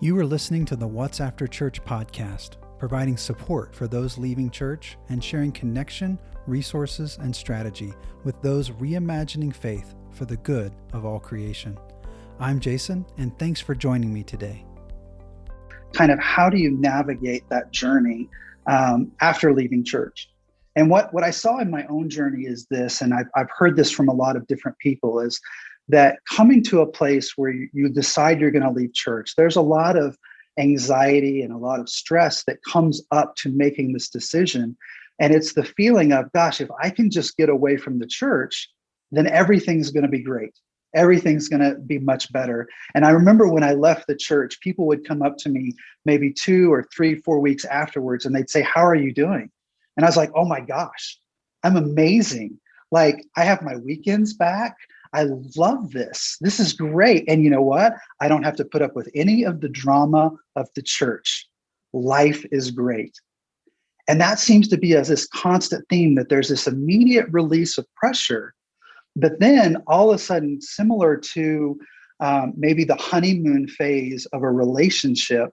You are listening to the What's After Church podcast, providing support for those leaving church and sharing connection, resources, and strategy with those reimagining faith for the good of all creation. I'm Jason, and thanks for joining me today. Kind of how do you navigate that journey um, after leaving church? And what, what I saw in my own journey is this, and I've, I've heard this from a lot of different people, is that coming to a place where you, decide you're going to leave church, there's a lot of anxiety and a lot of stress that comes up to making this decision. And it's the feeling of, gosh, if I can just get away from the church, then everything's going to be great. Everything's going to be much better. And I remember when I left the church, people would come up to me maybe two or three, four weeks afterwards, and they'd say, How are you doing? And I was like, Oh my gosh, I'm amazing. Like, I have my weekends back. I love this. This is great. And you know what? I don't have to put up with any of the drama of the church. Life is great. And that seems to be as this constant theme that there's this immediate release of pressure. But then all of a sudden, similar to um, maybe the honeymoon phase of a relationship,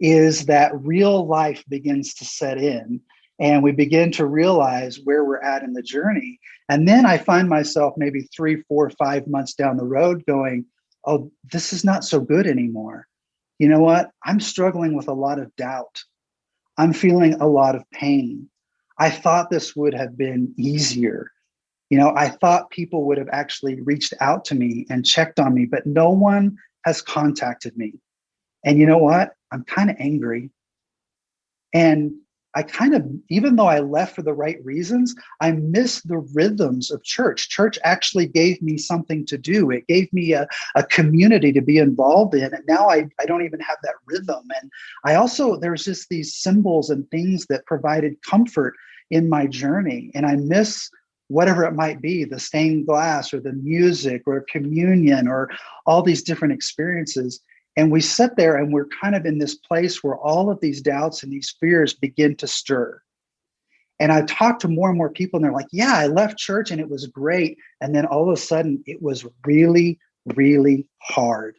is that real life begins to set in and we begin to realize where we're at in the journey. And then I find myself maybe three, four, five months down the road going, oh, this is not so good anymore. You know what? I'm struggling with a lot of doubt. I'm feeling a lot of pain. I thought this would have been easier. You know, I thought people would have actually reached out to me and checked on me, but no one has contacted me. And you know what? I'm kind of angry. And I kind of, even though I left for the right reasons, I miss the rhythms of church. Church actually gave me something to do. It gave me a, a community to be involved in. And now I, I don't even have that rhythm. And I also, there's just these symbols and things that provided comfort in my journey. And I miss whatever it might be the stained glass or the music or communion or all these different experiences and we sit there and we're kind of in this place where all of these doubts and these fears begin to stir. And I talked to more and more people, and they're like, Yeah, I left church and it was great. And then all of a sudden, it was really, really hard.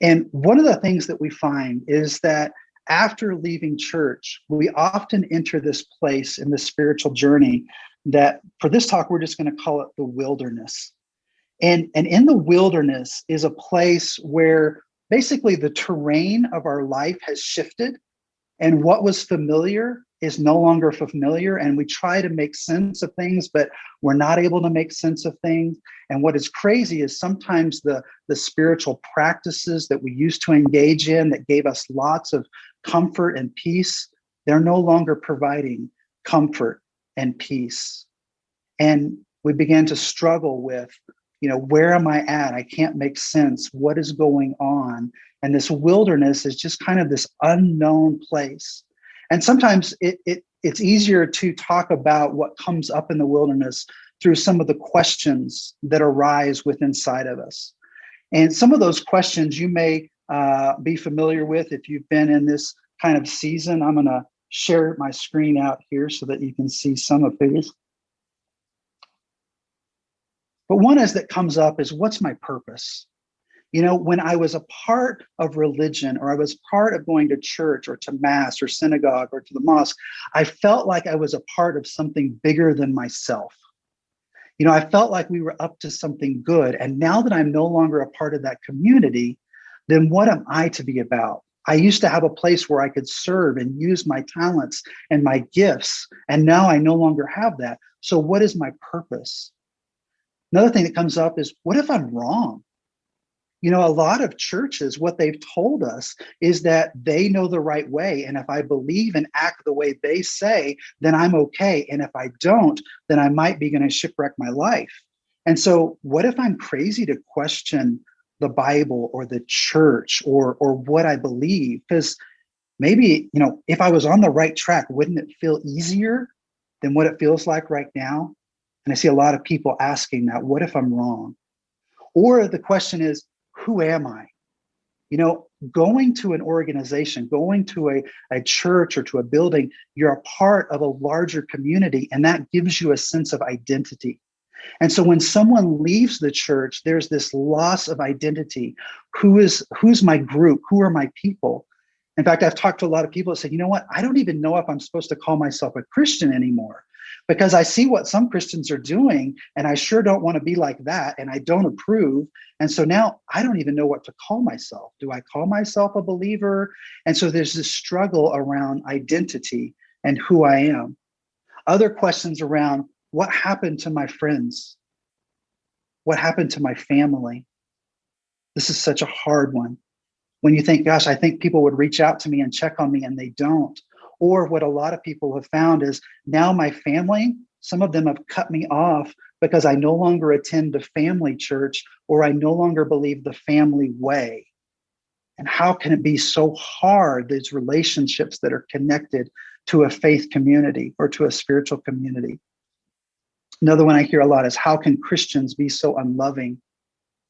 And one of the things that we find is that after leaving church, we often enter this place in the spiritual journey that for this talk, we're just going to call it the wilderness. And, and in the wilderness is a place where basically the terrain of our life has shifted and what was familiar is no longer familiar and we try to make sense of things but we're not able to make sense of things. And what is crazy is sometimes the the spiritual practices that we used to engage in that gave us lots of comfort and peace they're no longer providing comfort and peace. And we began to struggle with you know where am i at? I can't make sense. What is going on? And this wilderness is just kind of this unknown place. And sometimes it, it it's easier to talk about what comes up in the wilderness through some of the questions that arise within inside of us. And some of those questions you may uh, be familiar with if you've been in this kind of season. I'm going to share my screen out here so that you can see some of these but one is that comes up is what's my purpose? You know, when I was a part of religion or I was part of going to church or to mass or synagogue or to the mosque, I felt like I was a part of something bigger than myself. You know, I felt like we were up to something good. And now that I'm no longer a part of that community, then what am I to be about? I used to have a place where I could serve and use my talents and my gifts. And now I no longer have that. So, what is my purpose? Another thing that comes up is what if I'm wrong? You know, a lot of churches, what they've told us is that they know the right way. And if I believe and act the way they say, then I'm okay. And if I don't, then I might be going to shipwreck my life. And so, what if I'm crazy to question the Bible or the church or or what I believe? Because maybe, you know, if I was on the right track, wouldn't it feel easier than what it feels like right now? And I see a lot of people asking that what if I'm wrong? Or the question is, who am I? You know, going to an organization, going to a, a church or to a building, you're a part of a larger community, and that gives you a sense of identity. And so when someone leaves the church, there's this loss of identity. Who is who's my group? Who are my people? In fact, I've talked to a lot of people that say, you know what? I don't even know if I'm supposed to call myself a Christian anymore because I see what some Christians are doing and I sure don't want to be like that and I don't approve. And so now I don't even know what to call myself. Do I call myself a believer? And so there's this struggle around identity and who I am. Other questions around what happened to my friends? What happened to my family? This is such a hard one. When you think, gosh, I think people would reach out to me and check on me and they don't. Or what a lot of people have found is now my family, some of them have cut me off because I no longer attend the family church or I no longer believe the family way. And how can it be so hard, these relationships that are connected to a faith community or to a spiritual community? Another one I hear a lot is how can Christians be so unloving?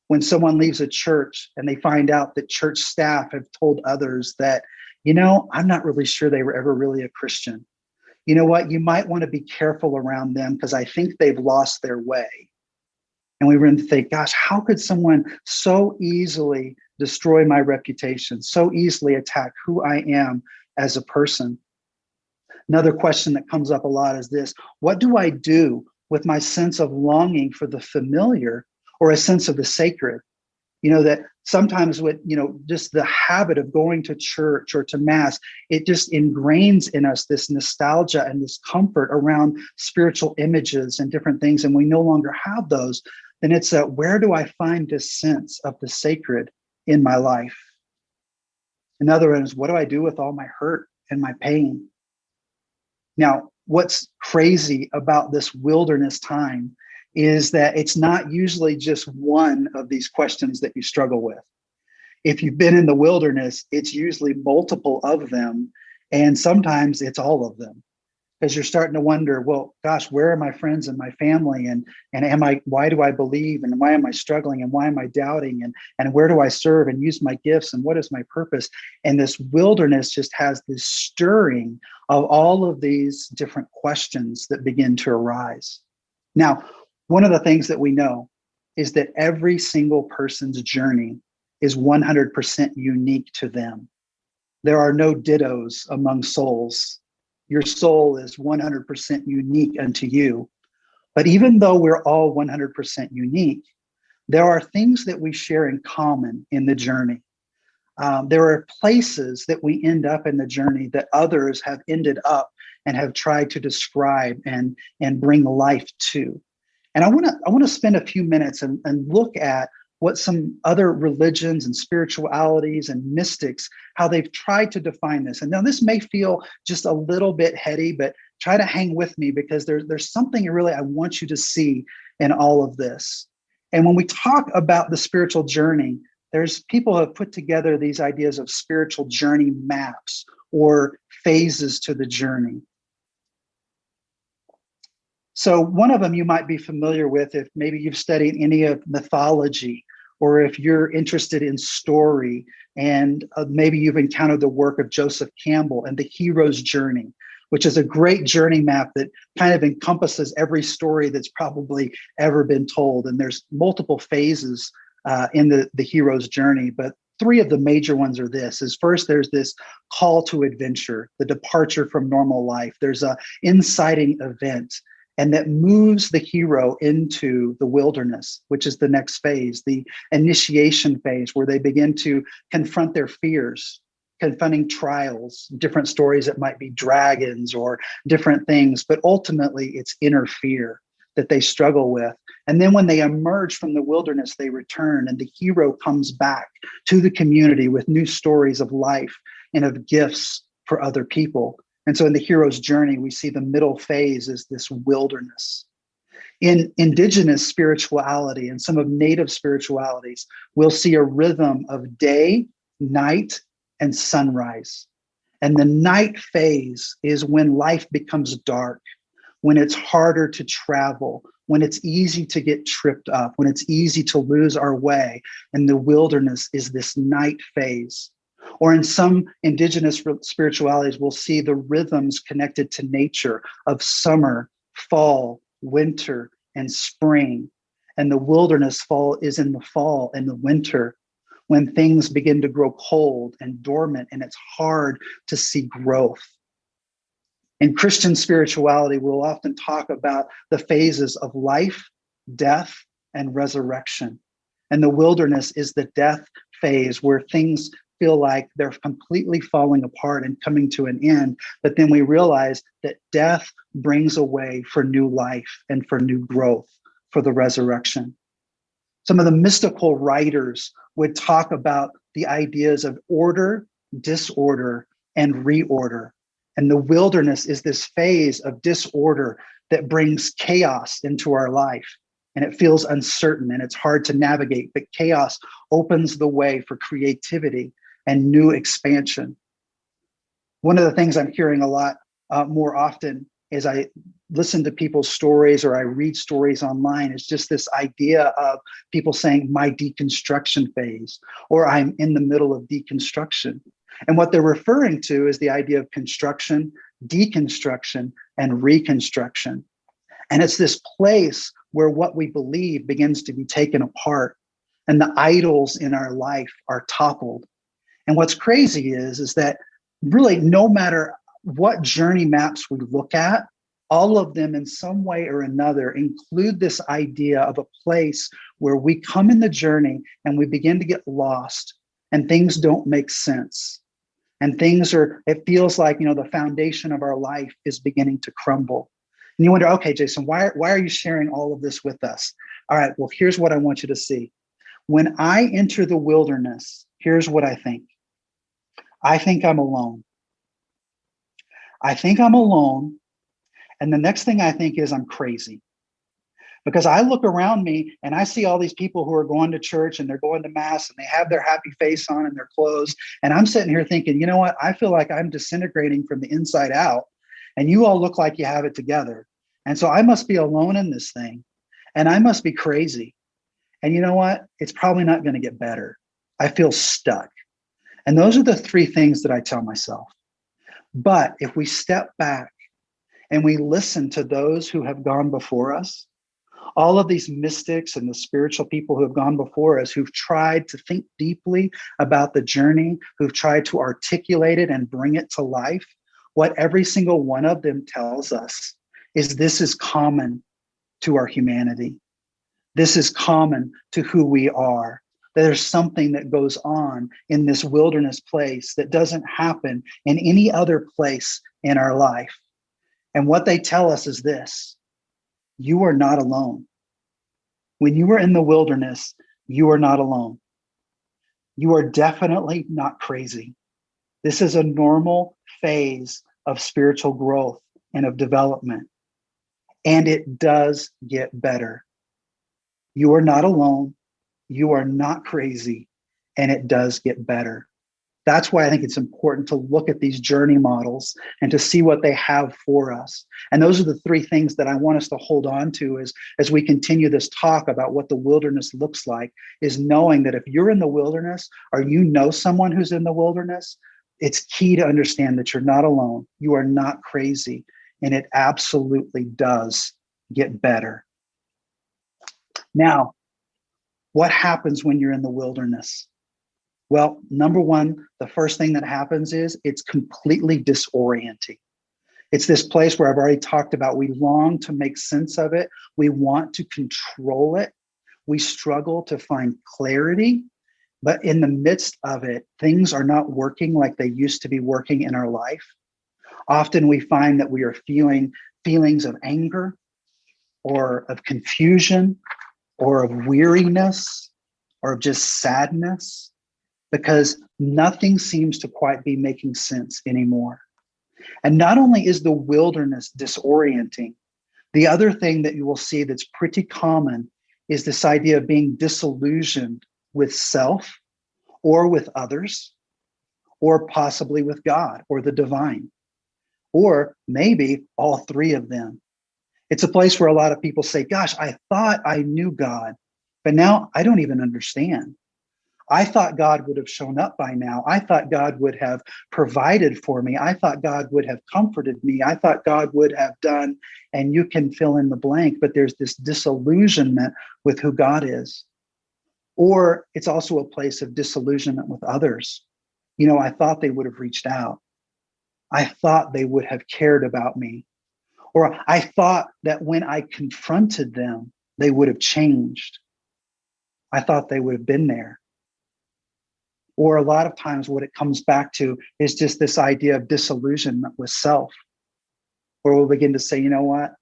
When someone leaves a church and they find out that church staff have told others that you know, I'm not really sure they were ever really a Christian. You know what? You might want to be careful around them because I think they've lost their way. And we were to think, gosh, how could someone so easily destroy my reputation, so easily attack who I am as a person? Another question that comes up a lot is this What do I do with my sense of longing for the familiar or a sense of the sacred? You know that sometimes with you know just the habit of going to church or to mass it just ingrains in us this nostalgia and this comfort around spiritual images and different things and we no longer have those then it's a where do i find this sense of the sacred in my life? Another one is what do i do with all my hurt and my pain? Now what's crazy about this wilderness time is that it's not usually just one of these questions that you struggle with. If you've been in the wilderness, it's usually multiple of them. And sometimes it's all of them because you're starting to wonder, well, gosh, where are my friends and my family? And, and am I, why do I believe? And why am I struggling? And why am I doubting? And, and where do I serve and use my gifts? And what is my purpose? And this wilderness just has this stirring of all of these different questions that begin to arise. Now, one of the things that we know is that every single person's journey is 100% unique to them. There are no dittos among souls. Your soul is 100% unique unto you. But even though we're all 100% unique, there are things that we share in common in the journey. Um, there are places that we end up in the journey that others have ended up and have tried to describe and, and bring life to. And I want to I want to spend a few minutes and, and look at what some other religions and spiritualities and mystics how they've tried to define this. And now this may feel just a little bit heady, but try to hang with me because there's there's something really I want you to see in all of this. And when we talk about the spiritual journey, there's people have put together these ideas of spiritual journey maps or phases to the journey. So, one of them you might be familiar with if maybe you've studied any of mythology or if you're interested in story and uh, maybe you've encountered the work of Joseph Campbell and the hero's journey, which is a great journey map that kind of encompasses every story that's probably ever been told. And there's multiple phases uh, in the, the hero's journey, but three of the major ones are this is first there's this call to adventure the departure from normal life there's a inciting event and that moves the hero into the wilderness, which is the next phase, the initiation phase, where they begin to confront their fears, confronting trials, different stories that might be dragons or different things, but ultimately it's inner fear that they struggle with. And then when they emerge from the wilderness, they return, and the hero comes back to the community with new stories of life and of gifts for other people. And so in the hero's journey, we see the middle phase is this wilderness. In indigenous spirituality and some of native spiritualities, we'll see a rhythm of day, night, and sunrise. And the night phase is when life becomes dark, when it's harder to travel, when it's easy to get tripped up, when it's easy to lose our way. And the wilderness is this night phase. Or in some indigenous spiritualities, we'll see the rhythms connected to nature of summer, fall, winter, and spring, and the wilderness fall is in the fall and the winter when things begin to grow cold and dormant and it's hard to see growth. In Christian spirituality, we'll often talk about the phases of life, death, and resurrection. And the wilderness is the death phase where things feel like they're completely falling apart and coming to an end. But then we realize that death brings a way for new life and for new growth for the resurrection. Some of the mystical writers would talk about the ideas of order, disorder, and reorder. And the wilderness is this phase of disorder that brings chaos into our life. And it feels uncertain and it's hard to navigate, but chaos opens the way for creativity and new expansion. One of the things I'm hearing a lot uh, more often as I listen to people's stories or I read stories online is just this idea of people saying my deconstruction phase or I'm in the middle of deconstruction. And what they're referring to is the idea of construction, deconstruction, and reconstruction. And it's this place where what we believe begins to be taken apart and the idols in our life are toppled. And what's crazy is, is that really no matter what journey maps we look at, all of them in some way or another include this idea of a place where we come in the journey and we begin to get lost and things don't make sense. And things are it feels like you know the foundation of our life is beginning to crumble. And you wonder okay jason why, why are you sharing all of this with us? All right well here's what i want you to see. When i enter the wilderness here's what i think i think i'm alone i think i'm alone and the next thing I think is I'm crazy. Because I look around me and I see all these people who are going to church and they're going to mass and they have their happy face on and their clothes. And I'm sitting here thinking, you know what? I feel like I'm disintegrating from the inside out. And you all look like you have it together. And so I must be alone in this thing. And I must be crazy. And you know what? It's probably not going to get better. I feel stuck. And those are the three things that I tell myself. But if we step back and we listen to those who have gone before us, all of these mystics and the spiritual people who have gone before us, who've tried to think deeply about the journey, who've tried to articulate it and bring it to life, what every single one of them tells us is this is common to our humanity. This is common to who we are. There's something that goes on in this wilderness place that doesn't happen in any other place in our life. And what they tell us is this you are not alone. When you are in the wilderness, you are not alone. You are definitely not crazy. This is a normal phase of spiritual growth and of development. And it does get better. You are not alone. You are not crazy. And it does get better. That's why I think it's important to look at these journey models and to see what they have for us. And those are the three things that I want us to hold on to as, as we continue this talk about what the wilderness looks like, is knowing that if you're in the wilderness or you know someone who's in the wilderness, it's key to understand that you're not alone. You are not crazy. And it absolutely does get better. Now, what happens when you're in the wilderness? Well, number one, the first thing that happens is it's completely disorienting. It's this place where I've already talked about we long to make sense of it, we want to control it, we struggle to find clarity. But in the midst of it, things are not working like they used to be working in our life. Often we find that we are feeling feelings of anger or of confusion or of weariness or of just sadness because nothing seems to quite be making sense anymore. And not only is the wilderness disorienting, the other thing that you will see that's pretty common is this idea of being disillusioned with self or with others, or possibly with God or the divine, or maybe all three of them. It's a place where a lot of people say, Gosh, I thought I knew God, but now I don't even understand. I thought God would have shown up by now. I thought God would have provided for me. I thought God would have comforted me. I thought God would have done, and you can fill in the blank, but there's this disillusionment with who God is. Or it's also a place of disillusionment with others. You know, I thought they would have reached out. I thought they would have cared about me. Or I thought that when I confronted them, they would have changed. I thought they would have been there. Or a lot of times, what it comes back to is just this idea of disillusionment with self, where we'll begin to say, you know what?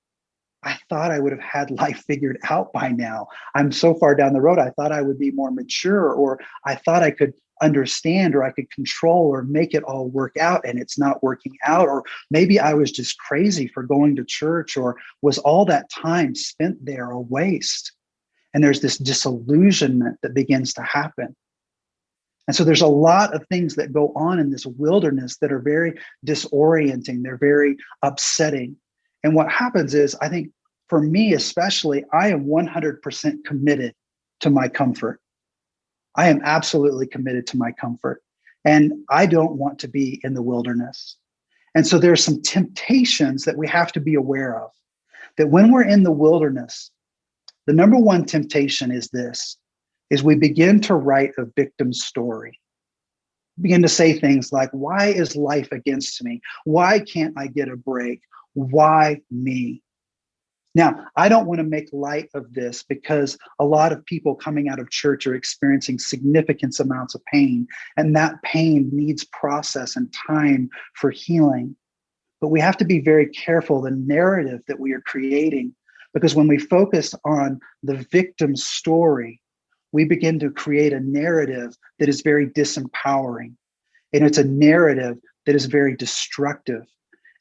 I thought I would have had life figured out by now. I'm so far down the road. I thought I would be more mature, or I thought I could understand, or I could control, or make it all work out, and it's not working out. Or maybe I was just crazy for going to church, or was all that time spent there a waste? And there's this disillusionment that begins to happen. And so there's a lot of things that go on in this wilderness that are very disorienting, they're very upsetting. And what happens is, I think for me especially, I am 100% committed to my comfort. I am absolutely committed to my comfort. And I don't want to be in the wilderness. And so there are some temptations that we have to be aware of. That when we're in the wilderness, the number one temptation is this is we begin to write a victim story. Begin to say things like, why is life against me? Why can't I get a break? Why me? Now, I don't want to make light of this because a lot of people coming out of church are experiencing significant amounts of pain, and that pain needs process and time for healing. But we have to be very careful the narrative that we are creating because when we focus on the victim's story, we begin to create a narrative that is very disempowering. And it's a narrative that is very destructive.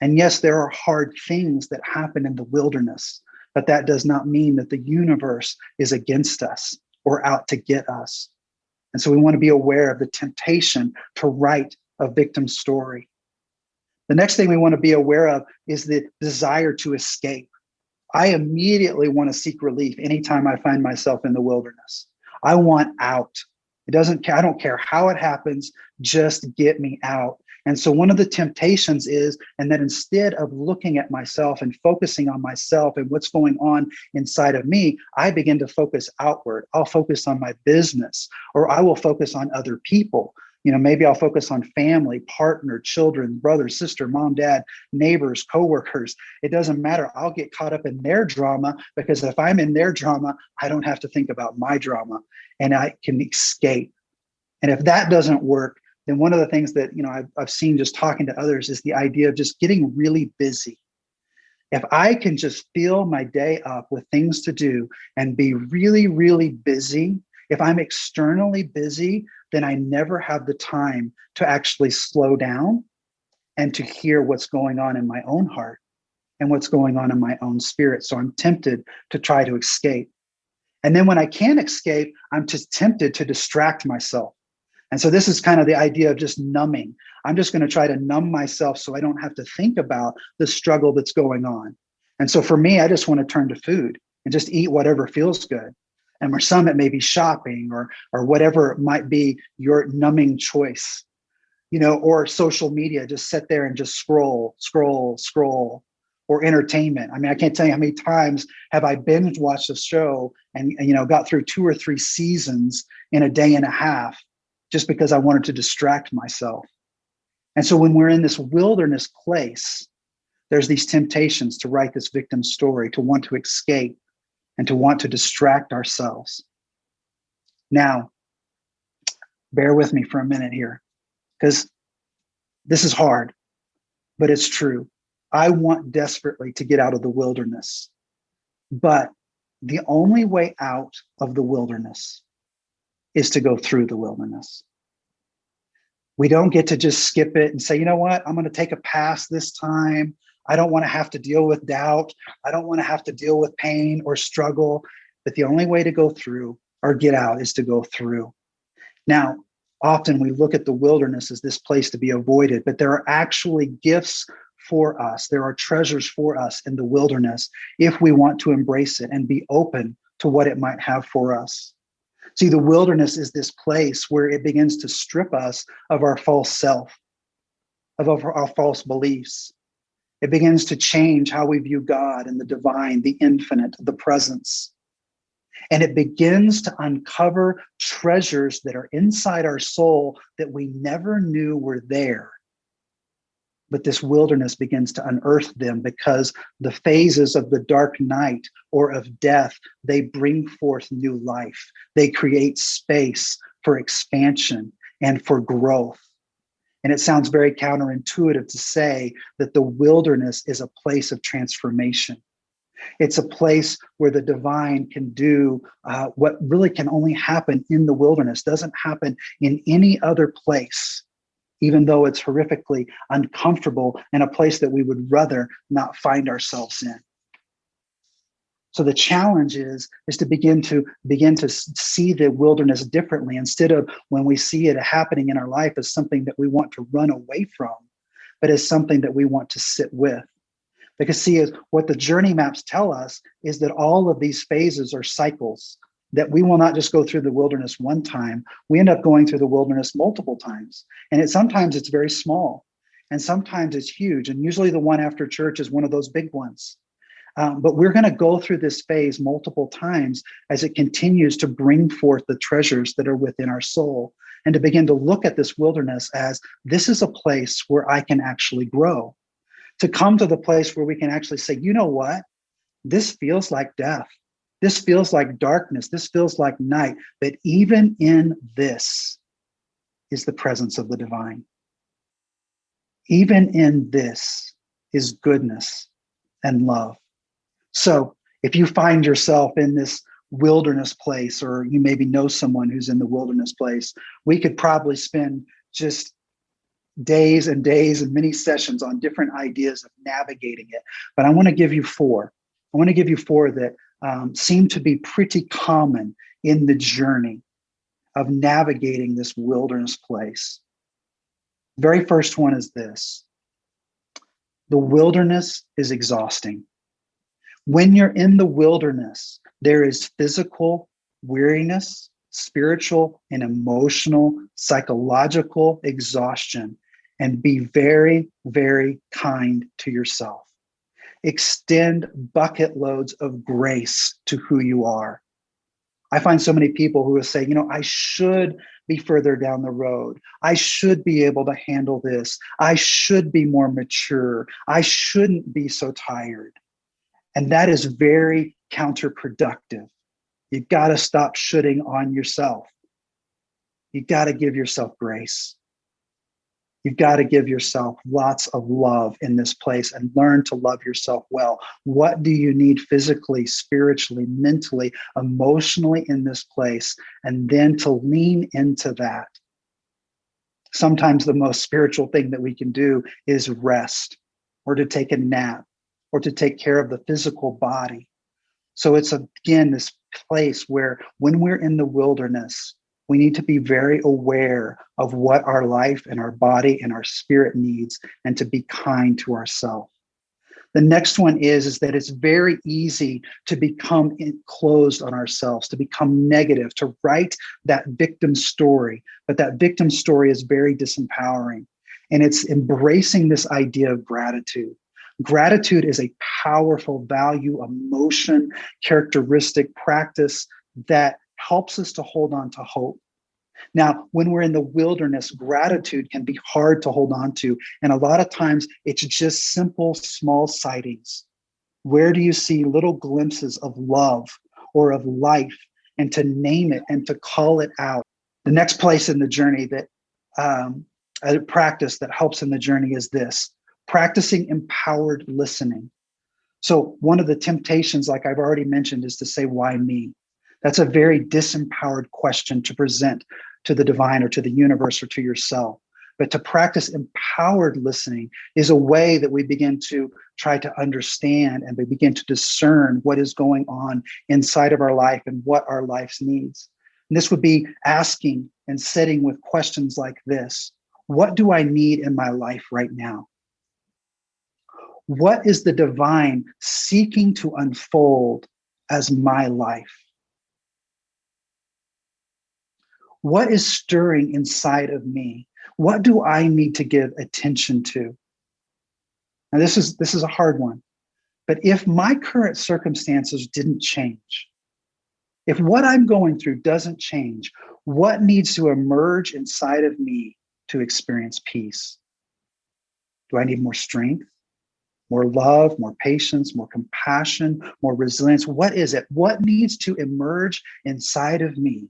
And yes, there are hard things that happen in the wilderness, but that does not mean that the universe is against us or out to get us. And so we want to be aware of the temptation to write a victim story. The next thing we want to be aware of is the desire to escape. I immediately want to seek relief anytime I find myself in the wilderness. I want out. It doesn't I don't care how it happens, just get me out. And so one of the temptations is, and that instead of looking at myself and focusing on myself and what's going on inside of me, I begin to focus outward. I'll focus on my business or I will focus on other people. You know maybe i'll focus on family partner children brother sister mom dad neighbors coworkers. It doesn't matter. I'll get caught up in their drama because if i'm in their drama i don't have to think about my drama and i can escape. And if that doesn't work then one of the things that you know I've, I've seen just talking to others is the idea of just getting really busy if i can just fill my day up with things to do and be really really busy if i'm externally busy then I never have the time to actually slow down and to hear what's going on in my own heart and what's going on in my own spirit. So I'm tempted to try to escape. And then when I can't escape, I'm just tempted to distract myself. And so this is kind of the idea of just numbing. I'm just going to try to numb myself so I don't have to think about the struggle that's going on. And so for me, I just want to turn to food and just eat whatever feels good and for some it may be shopping or or whatever it might be your numbing choice you know or social media just sit there and just scroll scroll scroll or entertainment i mean i can't tell you how many times have i binge watched a show and, and you know got through two or three seasons in a day and a half just because i wanted to distract myself and so when we're in this wilderness place there's these temptations to write this victim story to want to escape and to want to distract ourselves. Now, bear with me for a minute here, because this is hard, but it's true. I want desperately to get out of the wilderness, but the only way out of the wilderness is to go through the wilderness. We don't get to just skip it and say, you know what, I'm going to take a pass this time. I don't want to have to deal with doubt. I don't want to have to deal with pain or struggle. But the only way to go through or get out is to go through. Now, often we look at the wilderness as this place to be avoided, but there are actually gifts for us. There are treasures for us in the wilderness if we want to embrace it and be open to what it might have for us. See, the wilderness is this place where it begins to strip us of our false self, of our, false beliefs. It begins to change how we view God and the divine, the infinite, the presence. And it begins to uncover treasures that are inside our soul that we never knew were there but this wilderness begins to unearth them because the phases of the dark night or of death they bring forth new life. They create space for expansion and for growth. And it sounds very counterintuitive to say that the wilderness is a place of transformation. It's a place where the divine can do uh, what really can only happen in the wilderness doesn't happen in any other place even though it's horrifically uncomfortable and a place that we would rather not find ourselves in. So the challenge is is to begin to begin to see the wilderness differently instead of when we see it happening in our life as something that we want to run away from but as something that we want to sit with. Because see is what the journey maps tell us is that all of these phases are cycles that we will not just go through the wilderness one time we end up going through the wilderness multiple times and it sometimes it's very small and sometimes it's huge and usually the one after church is one of those big ones um, but we're going to go through this phase multiple times as it continues to bring forth the treasures that are within our soul and to begin to look at this wilderness as this is a place where I can actually grow. To come to the place where we can actually say, you know what? This feels like death. This feels like darkness. This feels like night. But even in this is the presence of the divine. Even in this is goodness and love. So if you find yourself in this wilderness place, or you maybe know someone who's in the wilderness place, we could probably spend just days and days and many sessions on different ideas of navigating it. But I want to give you four. I want to give you four that um, seem to be pretty common in the journey of navigating this wilderness place. very first one is this the wilderness is exhausting. When you're in the wilderness, there is physical weariness, spiritual and emotional, psychological exhaustion. And be very, very kind to yourself. Extend bucket loads of grace to who you are. I find so many people who will say, you know, I should be further down the road. I should be able to handle this. I should be more mature. I shouldn't be so tired. And that is very counterproductive. You've got to stop shooting on yourself. You've got to give yourself grace. You've got to give yourself lots of love in this place and learn to love yourself well. What do you need physically, spiritually, mentally, emotionally in this place? And then to lean into that. Sometimes the most spiritual thing that we can do is rest or to take a nap or to take care of the physical body. So it's again this place where when we're in the wilderness, we need to be very aware of what our life and our body and our spirit needs and to be kind to ourselves. The next one is, is that it's very easy to become closed on ourselves, to become negative, to write that victim story. But that victim story is very disempowering. And it's embracing this idea of gratitude. Gratitude is a powerful value, emotion, characteristic, practice that helps us to hold on to hope. Now, when we're in the wilderness, gratitude can be hard to hold on to. And a lot of times it's just simple, small sightings. Where do you see little glimpses of love or of life and to name it and to call it out? The next place in the journey that um, a practice that helps in the journey is this practicing empowered listening. So, one of the temptations, like I've already mentioned, is to say, Why me? That's a very disempowered question to present to the divine or to the universe or to yourself. But to practice empowered listening is a way that we begin to try to understand and we begin to discern what is going on inside of our life and what our life's needs. And this would be asking and sitting with questions like this What do I need in my life right now? What is the divine seeking to unfold as my life? What is stirring inside of me? What do I need to give attention to? Now this is this is a hard one. But if my current circumstances didn't change, if what I'm going through doesn't change, what needs to emerge inside of me to experience peace? Do I need more strength, more love, more patience, more compassion, more resilience? What is it? What needs to emerge inside of me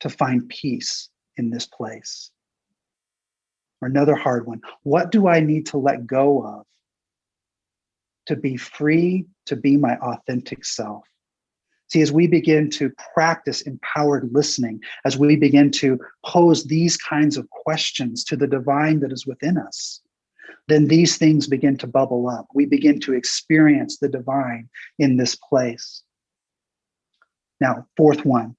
to find peace in this place? Or another hard one what do I need to let go of to be free to be my authentic self? See, as we begin to practice empowered listening, as we begin to pose these kinds of questions to the divine that is within us, then these things begin to bubble up. We begin to experience the divine in this place. Now, fourth one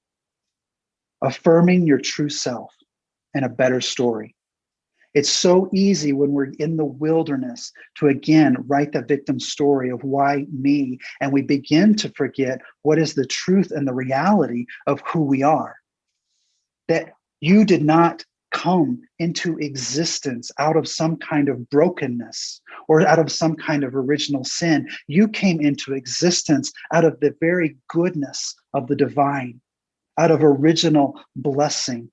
affirming your true self and a better story. It's so easy when we're in the wilderness to again write the victim story of why me, and we begin to forget what is the truth and the reality of who we are. That you did not come into existence out of some kind of brokenness or out of some kind of original sin. You came into existence out of the very goodness of the divine, out of original blessing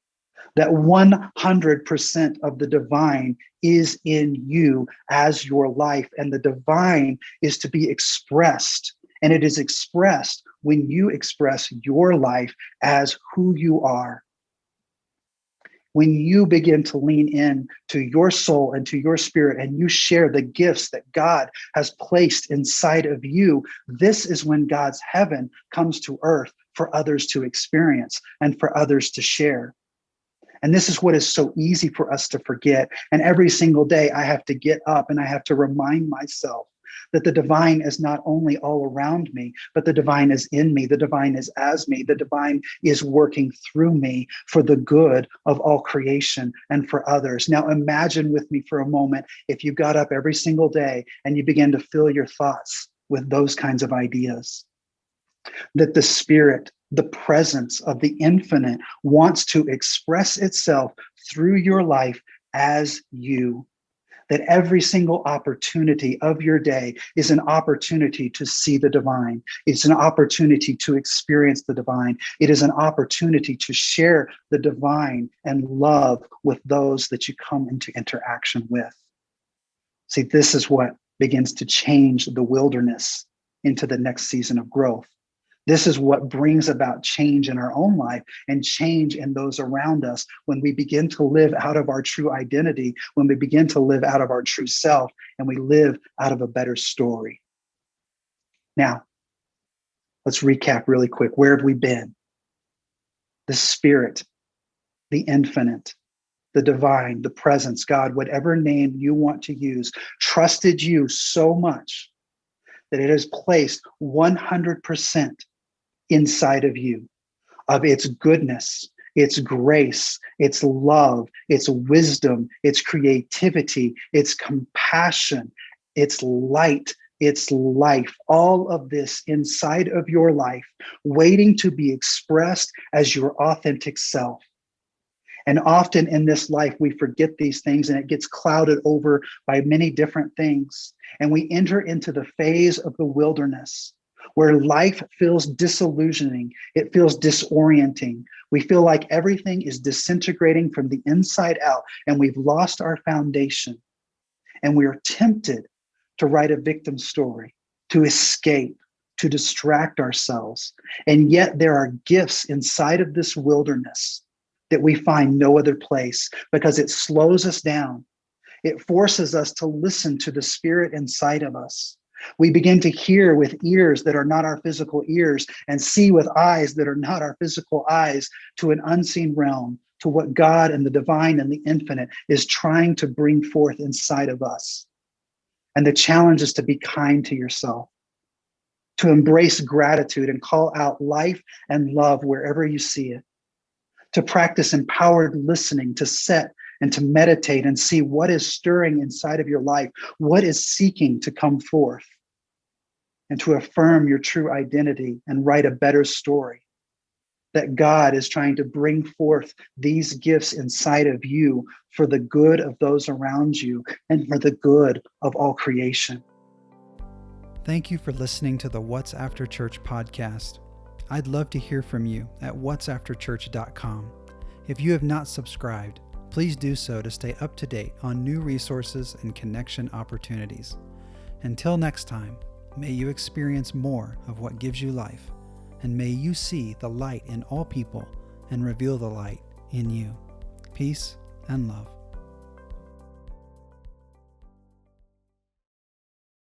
that 100% of the divine is in you as your life, and the divine is to be expressed. And it is expressed when you express your life as who you are. When you begin to lean in to your soul and to your spirit, and you share the gifts that God has placed inside of you, this is when God's heaven comes to earth for others to experience and for others to share. And this is what is so easy for us to forget. And every single day, I have to get up and I have to remind myself that the divine is not only all around me, but the divine is in me. The divine is as me. The divine is working through me for the good of all creation and for others. Now, imagine with me for a moment if you got up every single day and you began to fill your thoughts with those kinds of ideas. That the spirit the presence of the infinite wants to express itself through your life as you. That every single opportunity of your day is an opportunity to see the divine. It's an opportunity to experience the divine. It is an opportunity to share the divine and love with those that you come into interaction with. See, this is what begins to change the wilderness into the next season of growth. This is what brings about change in our own life and change in those around us when we begin to live out of our true identity, when we begin to live out of our true self, and we live out of a better story. Now, let's recap really quick. Where have we been? The Spirit, the infinite, the divine, the presence, God, whatever name you want to use, trusted you so much that it has placed 100% inside of you of its goodness, its grace, its love, its wisdom, its creativity, its compassion, its light, its life, all of this inside of your life, waiting to be expressed as your authentic self. And often in this life, we forget these things and it gets clouded over by many different things. And we enter into the phase of the wilderness where life feels disillusioning, it feels disorienting. We feel like everything is disintegrating from the inside out, and we've lost our foundation. And we are tempted to write a victim story, to escape, to distract ourselves. And yet, there are gifts inside of this wilderness that we find no other place because it slows us down. It forces us to listen to the spirit inside of us. We begin to hear with ears that are not our physical ears and see with eyes that are not our physical eyes to an unseen realm, to what God and the divine and the infinite is trying to bring forth inside of us. And the challenge is to be kind to yourself, to embrace gratitude and call out life and love wherever you see it, to practice empowered listening, to set and to meditate and see what is stirring inside of your life, what is seeking to come forth, and to affirm your true identity and write a better story. that God is trying to bring forth these gifts inside of you for the good of those around you and for the good of all creation. Thank you for listening to the What's After Church podcast. I'd love to hear from you at whatsafterchurch.com. If you have not subscribed, please do so to stay up to date on new resources and connection opportunities. Until next time, may you experience more of what gives you life and may you see the light in all people and reveal the light in you. Peace and love.